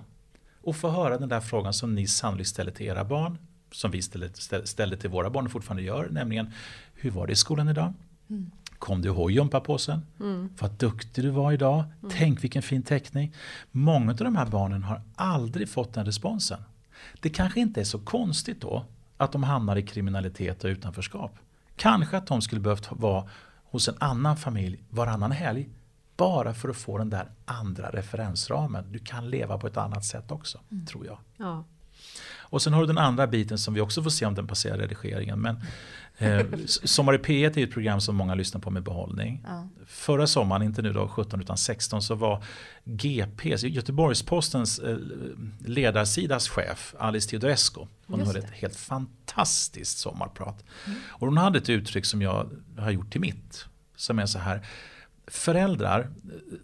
Och få höra den där frågan som ni sannolikt ställer till era barn, som vi ställde, ställ- ställde till våra barn och fortfarande gör, nämligen hur var det i skolan idag? Kom du ihåg gympapåsen? Vad duktig du var idag. Tänk vilken fin teckning. Många av de här barnen har aldrig fått den responsen. Det kanske inte är så konstigt då att de hamnar i kriminalitet och utanförskap. Kanske att de skulle behövt vara hos en annan familj varannan helg. Bara för att få den där andra referensramen. Du kan leva på ett annat sätt också, tror jag. Ja. Och sen har du den andra biten som vi också får se om den passerar redigeringen. Men eh, Sommar i P1 är ett program som många lyssnar på med behållning. Ja. Förra sommaren, inte nu då 17 utan 16, så var GPs, Göteborgs-Postens eh, ledarsidas chef Alice Teodorescu. Hon Just höll det. ett helt fantastiskt sommarprat. Och hon hade ett uttryck som jag har gjort till mitt. Som är så här. Föräldrar,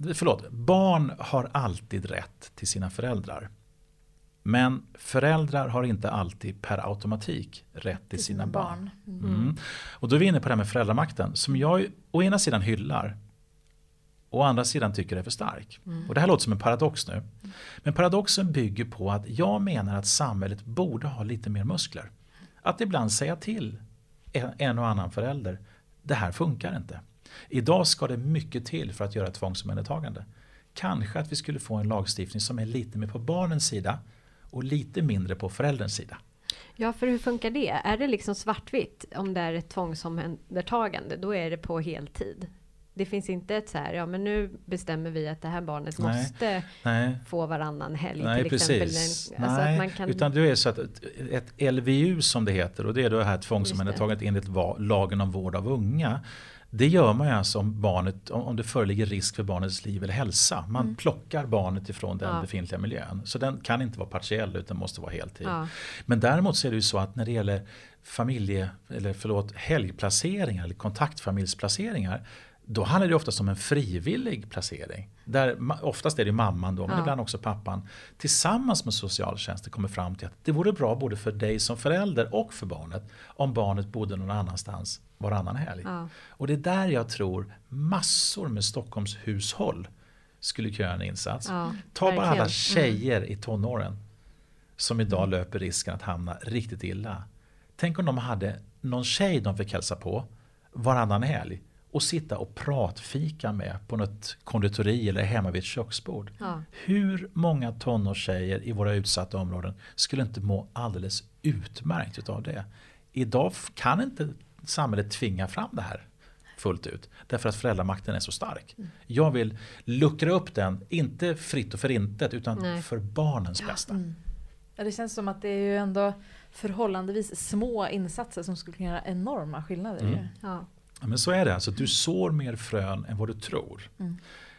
eh, förlåt, barn har alltid rätt till sina föräldrar. Men föräldrar har inte alltid per automatik rätt till sina, barn. Mm. Mm. Och då är vi inne på det här med föräldramakten som jag å ena sidan hyllar å andra sidan tycker är för stark. Och det här låter som en paradox nu. Men paradoxen bygger på att jag menar att samhället borde ha lite mer muskler. Att ibland säga till en, en och annan förälder, det här funkar inte. Idag ska det mycket till för att göra ett tvångsomhändertagande. Kanske att vi skulle få en lagstiftning som är lite mer på barnens sida och lite mindre på förälderns sida. Ja, för hur funkar det? Är det liksom svartvitt om det är ett tvångsomhändertagande? Då är det på heltid. Det finns inte ett så här, ja men nu bestämmer vi att det här barnet Nej. måste Nej. få varannan helg Nej, till precis. exempel. Alltså Nej, man kan... utan det är så att ett, LVU som det heter och det är då det här tvångsomhändertagandet enligt lagen om vård av unga. Det gör man ju alltså om, barnet, om det föreligger risk för barnets liv eller hälsa. Man plockar barnet ifrån den Ja. befintliga miljön. Så den kan inte vara partiell utan måste vara heltid. Ja. Men däremot så är det ju så att när det gäller familje, eller förlåt, helgplaceringar eller kontaktfamiljsplaceringar då handlar det oftast om en frivillig placering. Där oftast är det mamman då, men Ja. ibland också pappan tillsammans med socialtjänsten kommer fram till att det vore bra både för dig som förälder och för barnet om barnet bodde någon annanstans varannan helg. Ja. Och det är där jag tror massor med Stockholms hushåll skulle kunna göra en insats. Ja, Ta bara verkligen. Mm. alla tjejer i tonåren som idag löper risken att hamna riktigt illa. Tänk om de hade någon tjej de fick hälsa på varannan helg och sitta och pratfika med på något konditori eller hemma vid ett köksbord. Ja. Hur många tonårstjejer i våra utsatta områden skulle inte må alldeles utmärkt utav det? Idag kan inte samhället tvinga fram det här fullt ut. Därför att föräldramakten är så stark. Jag vill luckra upp den, inte fritt och förintet utan Nej. för barnens bästa. Ja, det känns som att det är ju ändå förhållandevis små insatser som skulle kunna göra enorma skillnader. Mm. Ja. Men så är det. Alltså, du sår mer frön än vad du tror.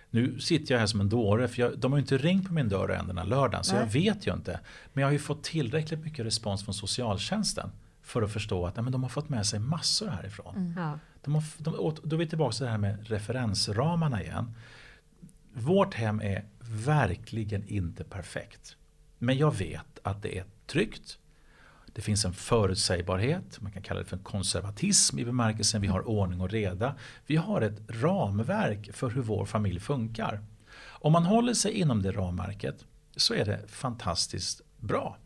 Nu sitter jag här som en dåre för jag, de har ju inte ringt på min dörr än den här lördagen så Nej. jag vet ju inte. Men jag har ju fått tillräckligt mycket respons från socialtjänsten för att förstå att ja, men de har fått med sig massor härifrån. Ja. De har, de, då är vi tillbaka till det här med referensramarna igen. Vårt hem är verkligen inte perfekt. Men jag vet att det är tryggt. Det finns en förutsägbarhet, man kan kalla det för en konservatism i bemärkelsen vi har ordning och reda. Vi har ett ramverk för hur vår familj funkar. Om man håller sig inom det ramverket så är det fantastiskt bra.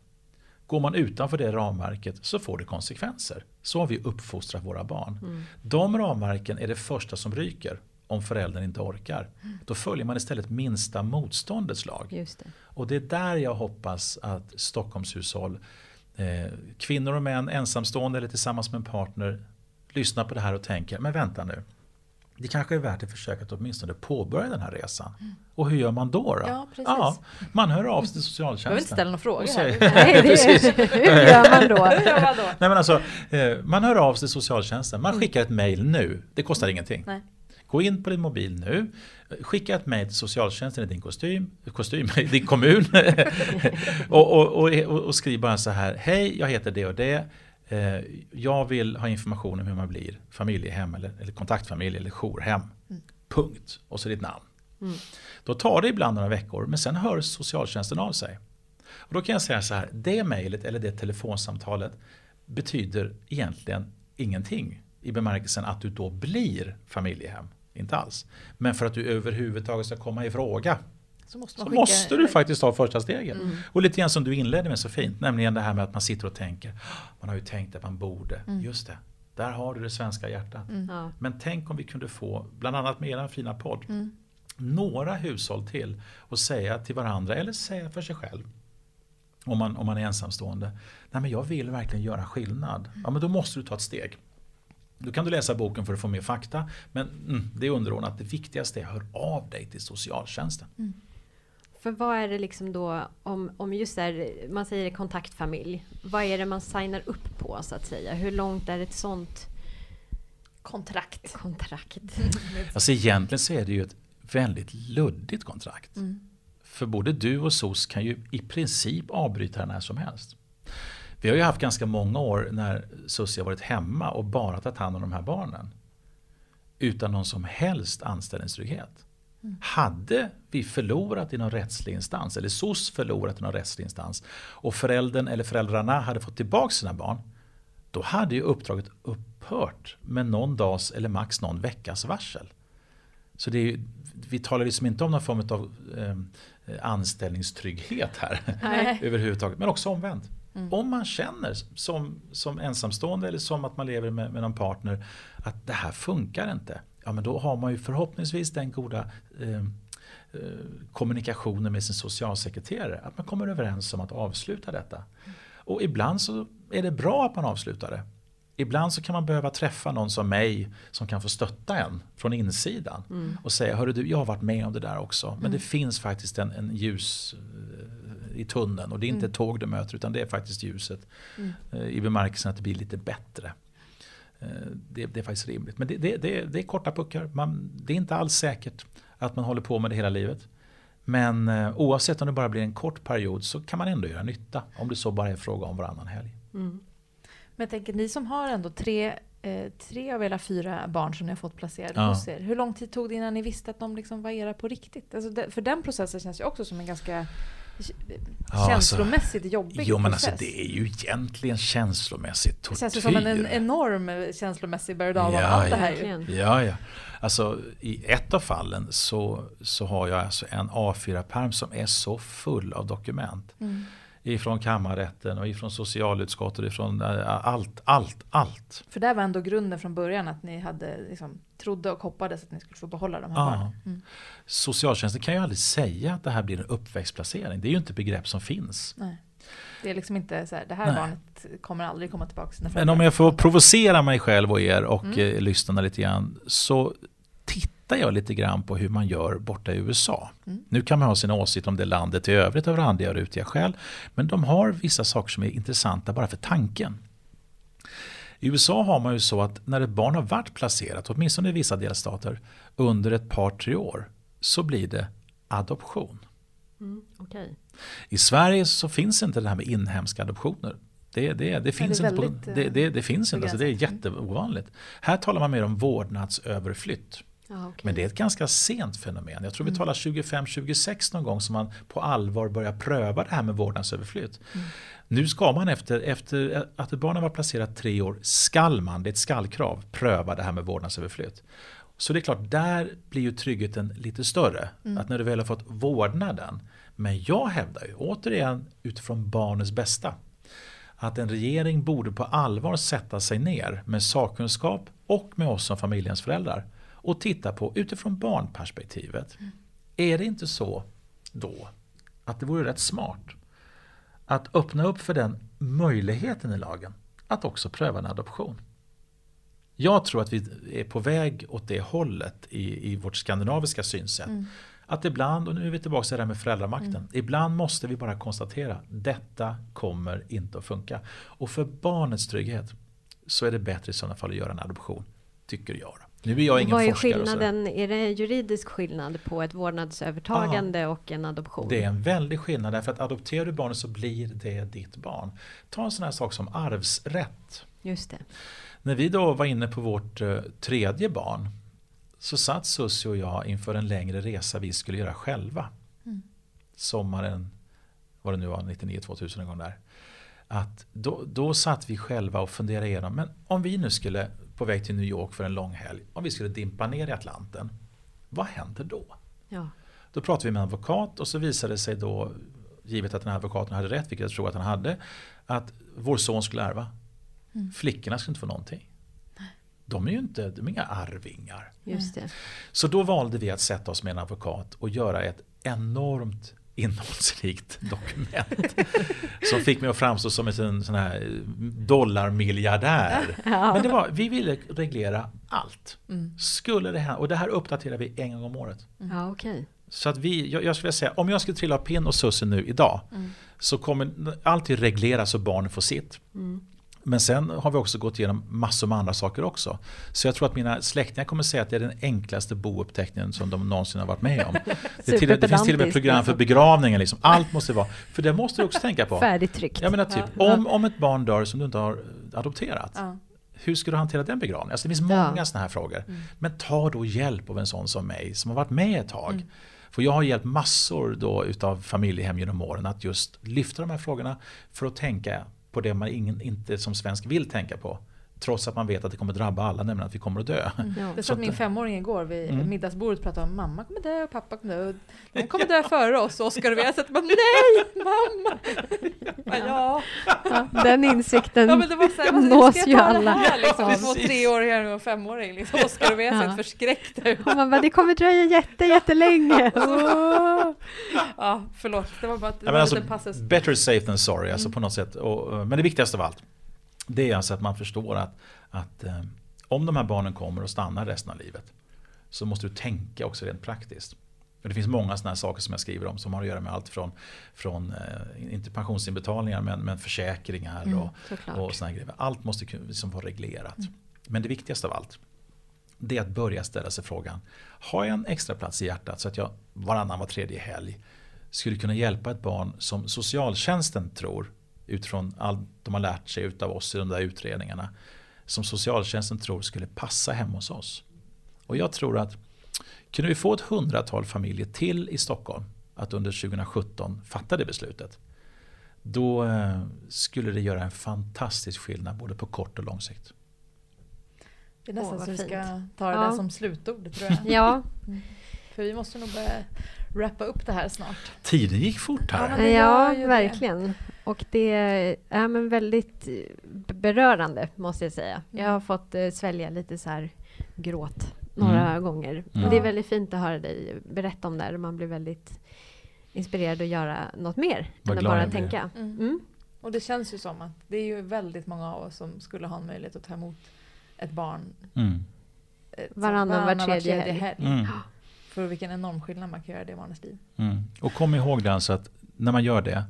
Går man utanför det ramverket så får det konsekvenser. Så har vi uppfostrat våra barn. De ramverken är det första som ryker om föräldern inte orkar. Då följer man istället minsta motståndets lag. Och det är där jag hoppas att Stockholmshushåll, eh, kvinnor och män, ensamstående eller tillsammans med en partner, lyssnar på det här och tänker, men vänta nu. Det kanske är värt ett försök att åtminstone påbörja den här resan. Och hur gör man då? då? Ja, precis. man hör av sig till socialtjänsten. behöver inte ställa och här. säger- Nej, det Precis. är, hur gör man då? Nej, men alltså, eh, man hör av sig till socialtjänsten, man skickar ett mail nu, det kostar ingenting. Nej. Gå in på din mobil nu, skicka ett mejl till socialtjänsten i din kostym, kostym i din kommun och, och, och, och, skriv bara så här, hej jag heter det och det, eh, jag vill ha information om hur man blir familjehem eller, eller kontaktfamilj eller jourhem. Punkt. Och så ditt namn. Då tar det ibland några veckor men sen hör socialtjänsten av sig. Och då kan jag säga så här, det mejlet eller det telefonsamtalet betyder egentligen ingenting i bemärkelsen att du då blir familjehem. Inte alls. Men för att du överhuvudtaget ska komma i fråga Så måste, så måste du faktiskt ta första steget. Mm. Och lite grann som du inledde med så fint, nämligen det här med att man sitter och tänker, "Ah, man har ju tänkt att man borde, Mm. just det, där har du det svenska hjärtat. Ja. Men tänk om vi kunde få, bland annat med er fina podd, Mm. några hushåll till och säga till varandra eller säga för sig själv om man, om man är ensamstående. Nej men jag vill verkligen göra skillnad. Ja men då måste du ta ett steg. Då kan du läsa boken för att få mer fakta. Men mm, det är underordnat. Det viktigaste är att hör av dig till socialtjänsten. För vad är det liksom då, om, om just där, man säger kontaktfamilj. Vad är det man signar upp på så att säga? Hur långt är ett sånt kontrakt. kontrakt? Alltså egentligen så är det ju ett väldigt luddigt kontrakt. För både du och SOS kan ju i princip avbryta den när som helst. Vi har ju haft ganska många år när Susie har varit hemma och bara tagit hand om de här barnen. Utan någon som helst anställningstrygghet. Hade vi förlorat i någon rättslig instans, eller SOS förlorat i någon rättslig instans och föräldern eller föräldrarna hade fått tillbaka sina barn, då hade ju uppdraget upphört med någon dags eller max någon veckas varsel. Så det är, vi talar liksom inte om någon form av eh, anställningstrygghet här överhuvudtaget, men också omvänt. Om man känner som, som ensamstående eller som att man lever med, med någon partner att det här funkar inte. Ja men då har man ju förhoppningsvis den goda eh, eh, kommunikationen med sin socialsekreterare. Att man kommer överens om att avsluta detta. Och ibland så är det bra att man avslutar det. Ibland så kan man behöva träffa någon som mig som kan få stötta en från insidan. Och säga, hörru du, jag har varit med om det där också. Men det finns faktiskt en, en ljus eh, i tunneln. Och det är inte ett tåg du möter utan det är faktiskt ljuset. Eh, I bemärkelsen att det blir lite bättre. Eh, Det, det är faktiskt rimligt. Men det, det, det, är korta puckar. Man, det är inte alls säkert att man håller på med det hela livet. Men eh, oavsett om det bara blir en kort period så kan man ändå göra nytta. Om det så bara är fråga om varannan helg. Mm. Men jag tänker, ni som har ändå tre, eh, tre av era fyra barn som ni har fått placerade Ja. hos er. Hur lång tid tog det innan ni visste att de liksom var era på riktigt? Alltså för den processen känns ju också som en ganska Ja, känslomässigt jobbig Jo men process. alltså det är ju egentligen känslomässigt tortyr. det känns ju som en, en enorm känslomässig berg och Ja, allt det här ju. Ja, ja. Alltså i ett av fallen så, så har jag alltså en A4-perm som är så full av dokument. Mm. Ifrån kammarrätten och ifrån socialutskottet, ifrån äh, allt, allt, allt. För där var ändå grunden från början att ni hade, liksom, trodde och hoppades att ni skulle få behålla de här Ja. barnen. Mm. Socialtjänsten kan ju aldrig säga att det här blir en uppväxtplacering. Det är ju inte begrepp som finns. Nej. Det är liksom inte så här, det här Nej. barnet kommer aldrig komma tillbaka till sina Men om jag får provocera mig själv och er och Mm. eh, lyssnarna lite grann. Så tittar jag lite grann på hur man gör borta i USA. Mm. Nu kan man ha sin åsikt om det landet i övrigt av randiga och rutiga skäl. Men de har vissa saker som är intressanta bara för tanken. I USA har man ju så att när ett barn har varit placerat, åtminstone i vissa delstater, under ett par tre år så blir det adoption. Mm, Okej. I Sverige så finns inte det här med inhemska adoptioner. Det, det, det, finns, det inte, på, det, det, finns inte, alltså det är begränsat. jätteovanligt. Här talar man mer om vårdnadsöverflytt. Okej. Men det är ett ganska sent fenomen. Jag tror vi Mm. talar 25-26 någon gång som man på allvar börjar pröva det här med vårdnadsöverflytt. Mm. Nu ska man efter, efter att ett barn har varit placerat tre år, skall man, det är ett skallkrav, pröva det här med vårdnadsöverflytt. Så det är klart, där blir ju tryggheten lite större. Mm. Att när du väl har fått vårdnaden. Men jag hävdar ju, återigen utifrån barnets bästa, att en regering borde på allvar sätta sig ner med sakkunskap och med oss som familjens föräldrar och titta på utifrån barnperspektivet. Är det inte så då att det vore rätt smart att öppna upp för den möjligheten i lagen att också pröva en adoption? Jag tror att vi är på väg åt det hållet i, i vårt skandinaviska synsätt. Att ibland, och nu är vi tillbaka till det här med föräldramakten, ibland måste vi bara konstatera detta kommer inte att funka. Och för barnets trygghet så är det bättre i sådana fall att göra en adoption, tycker jag. Nu är jag ingen Vad är forskare. skillnaden? Är det juridisk skillnad på ett vårdnadsövertagande och en adoption? Det är en väldig skillnad därför att adopterar du barnet så blir det ditt barn. Ta en sån här sak som arvsrätt. Just det. När vi då var inne på vårt eh, tredje barn så satt Susie och jag inför en längre resa vi skulle göra själva. Sommaren, vad det nu var, 99-2000 en gång där. Att då, då satt vi själva och funderade igenom, men om vi nu skulle på väg till New York för en lång helg, om vi skulle dimpa ner i Atlanten, vad händer då? Ja. Då pratade vi med en advokat och så visade det sig då, givet att den här advokaten hade rätt, vilket jag tror att han hade, att vår son skulle ärva. Flickorna skulle inte få någonting. De är ju inte, de är inga arvingar. Just det. Så då valde vi att sätta oss med en advokat och göra ett enormt innehållsrikt dokument. som fick mig att framstå som en sån här dollarmiljardär. Men det var, vi ville reglera allt. Skulle det hända, och det här uppdaterar vi en gång om året. Ja, okej. Så att vi, jag, jag skulle säga, om jag skulle trilla av pinn och Susse nu idag så kommer alltid regleras så barnen får sitt. Men sen har vi också gått igenom massor med andra saker också. Så jag tror att mina släktingar kommer säga att det är den enklaste bouppteckningen som de någonsin har varit med om. Det, till, det finns till och med program för begravningen. Liksom. Allt måste vara. För det måste du också tänka på. Färdigtryckt. Jag menar typ, om, om ett barn dör som du inte har adopterat. Ja. hur ska du hantera den begravningen? Alltså det finns Ja. många sådana här frågor. Men ta då hjälp av en sån som mig som har varit med ett tag. För jag har hjälpt massor då utav familjehem genom åren att just lyfta de här frågorna för att tänka på det man ingen, inte som svensk vill tänka på. Trots att man vet att det kommer drabba alla, nämligen att vi kommer att dö. Ja. Det satt att min femåring igår vid Mm. middagsbordet och pratade om mamma kommer dö och pappa kommer dö. De kommer dö före oss, Oskar och vi. Jag satt bara nej mamma! Ja. Ja, den insikten ja men det var så här, vad nås ska ju alla. här liksom? Av. två treåringar och en femåring. Liksom. Oskar och vi har Ja. sett förskräckta ut. Och man bara, det kommer dröja jätte, jättelänge. Åh. Ja, förlåt. Det var bara att det Ja, var alltså, passus. better safe than sorry, alltså på något sätt. Och, men det viktigaste av allt, det är alltså att man förstår att, att eh, om de här barnen kommer och stannar resten av livet, så måste du tänka också rent praktiskt. Och det finns många sådana här saker som jag skriver om som har att göra med allt från, från eh, inte pensionsinbetalningar, men, men försäkringar Mm, och, här grejer. Allt måste liksom vara reglerat. Men det viktigaste av allt, det är att börja ställa sig frågan, har jag en extra plats i hjärtat så att jag varannan, var tredje helg skulle kunna hjälpa ett barn som socialtjänsten tror, utifrån allt de har lärt sig utav oss i de där utredningarna, som socialtjänsten tror skulle passa hemma hos oss. Och jag tror att kunde vi få ett hundratal familjer till i Stockholm att under 2017 fatta det beslutet, då eh, skulle det göra en fantastisk skillnad både på kort och lång sikt. Det är nästan så vi ska ta det Ja. där som slutord tror jag. Ja, För vi måste nog börja wrappa upp det här snart. Tiden gick fort här. Ja, ja verkligen. Och det är men väldigt berörande måste jag säga. Jag har fått eh, svälja lite så här gråt några Mm. gånger. Mm. Det är väldigt fint att höra dig berätta om det här. Man blir väldigt inspirerad att göra något mer Vad än att bara tänka. Mm. Mm. Och det känns ju som att det är ju väldigt många av oss som skulle ha en möjlighet att ta emot ett barn Mm. eh, som Varannan, var tredje helg. Mm. För vilken enorm skillnad man kan göra i det barnets liv. Mm. Och kom ihåg det alltså att när man gör det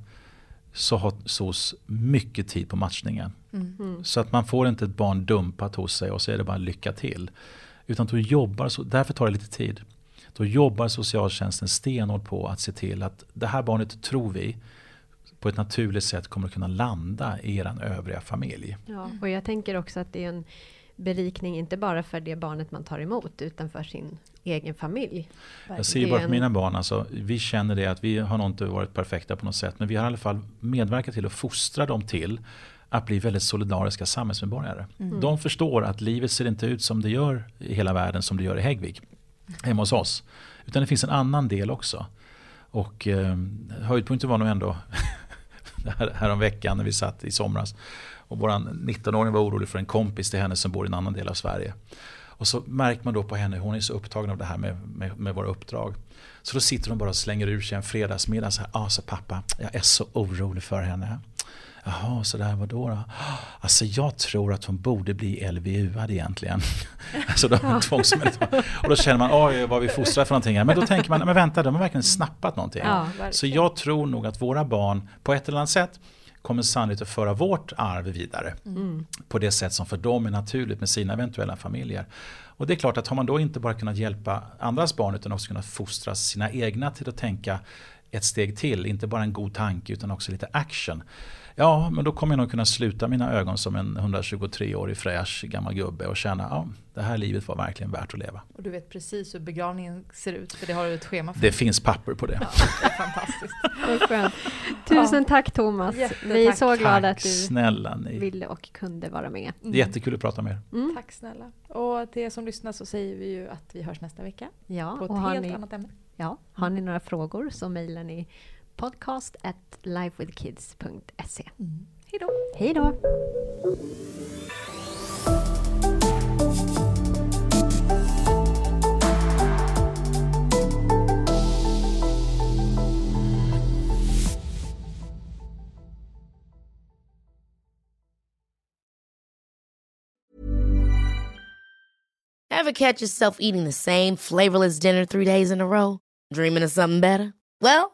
så har SOS mycket tid på matchningen. Mm. Mm. Så att man får inte ett barn dumpat hos sig och så är det bara lycka till. Utan då jobbar, därför tar det lite tid. Då jobbar socialtjänsten stenhårt på att se till att det här barnet tror vi på ett naturligt sätt kommer att kunna landa i er övriga familj. Ja, och jag tänker också att det är en berikning inte bara för det barnet man tar emot utan för sin egen familj. Jag ser bara på mina barn, alltså, vi känner det att vi har nog inte varit perfekta på något sätt. Men vi har i alla fall medverkat till att fostra dem till att bli väldigt solidariska samhällsmedborgare. Mm. De förstår att livet ser inte ut som det gör i hela världen som det gör i Häggvik, hemma hos oss. Utan det finns en annan del också. Och eh, höjdpunkten var nog ändå här, här veckan när vi satt i somras. Och våran 19-åring var orolig för en kompis till henne som bor i en annan del av Sverige. Och så märker man då på henne, hon är så upptagen av det här med, med, med våra uppdrag. Så då sitter hon bara och slänger ur sig en fredagsmiddag så här, ja ah, så pappa, jag är så orolig för henne. Jaha, så där, vadå då? Alltså jag tror att hon borde bli LVU-ad egentligen. alltså ja. Och då känner man, oj vad vi fostrar för någonting här. Men då tänker man, men vänta, de har verkligen snappat någonting. Ja, så jag tror nog att våra barn på ett eller annat sätt kommer sannolikt att föra vårt arv vidare. Mm. På det sätt som för dem är naturligt med sina eventuella familjer. Och det är klart att har man då inte bara kunnat hjälpa andras barn utan också kunnat fostra sina egna till att tänka ett steg till, inte bara en god tanke utan också lite action. Ja, men då kommer jag nog kunna sluta mina ögon som en 123-årig fräsch gammal gubbe och känna ja, det här livet var verkligen värt att leva. Och du vet precis hur begravningen ser ut, för det har du ett schema för. Det finns papper på det. Ja, det är fantastiskt. Vad skönt. Tusen tack Thomas. Jättetack. Vi är så glada Tack att du snälla ni. ville och kunde vara med. Det är jättekul att prata med er. Mm. Tack snälla. Och till er som lyssnar så säger vi ju att vi hörs nästa vecka Ja, på ett helt ni, annat ämne. ja, har ni några frågor så mejlar ni podcast at lifewithkids.se. Mm. Hej då! Hej då! Ever catch yourself eating the same flavorless dinner three days in a row? Dreaming of something better? Well,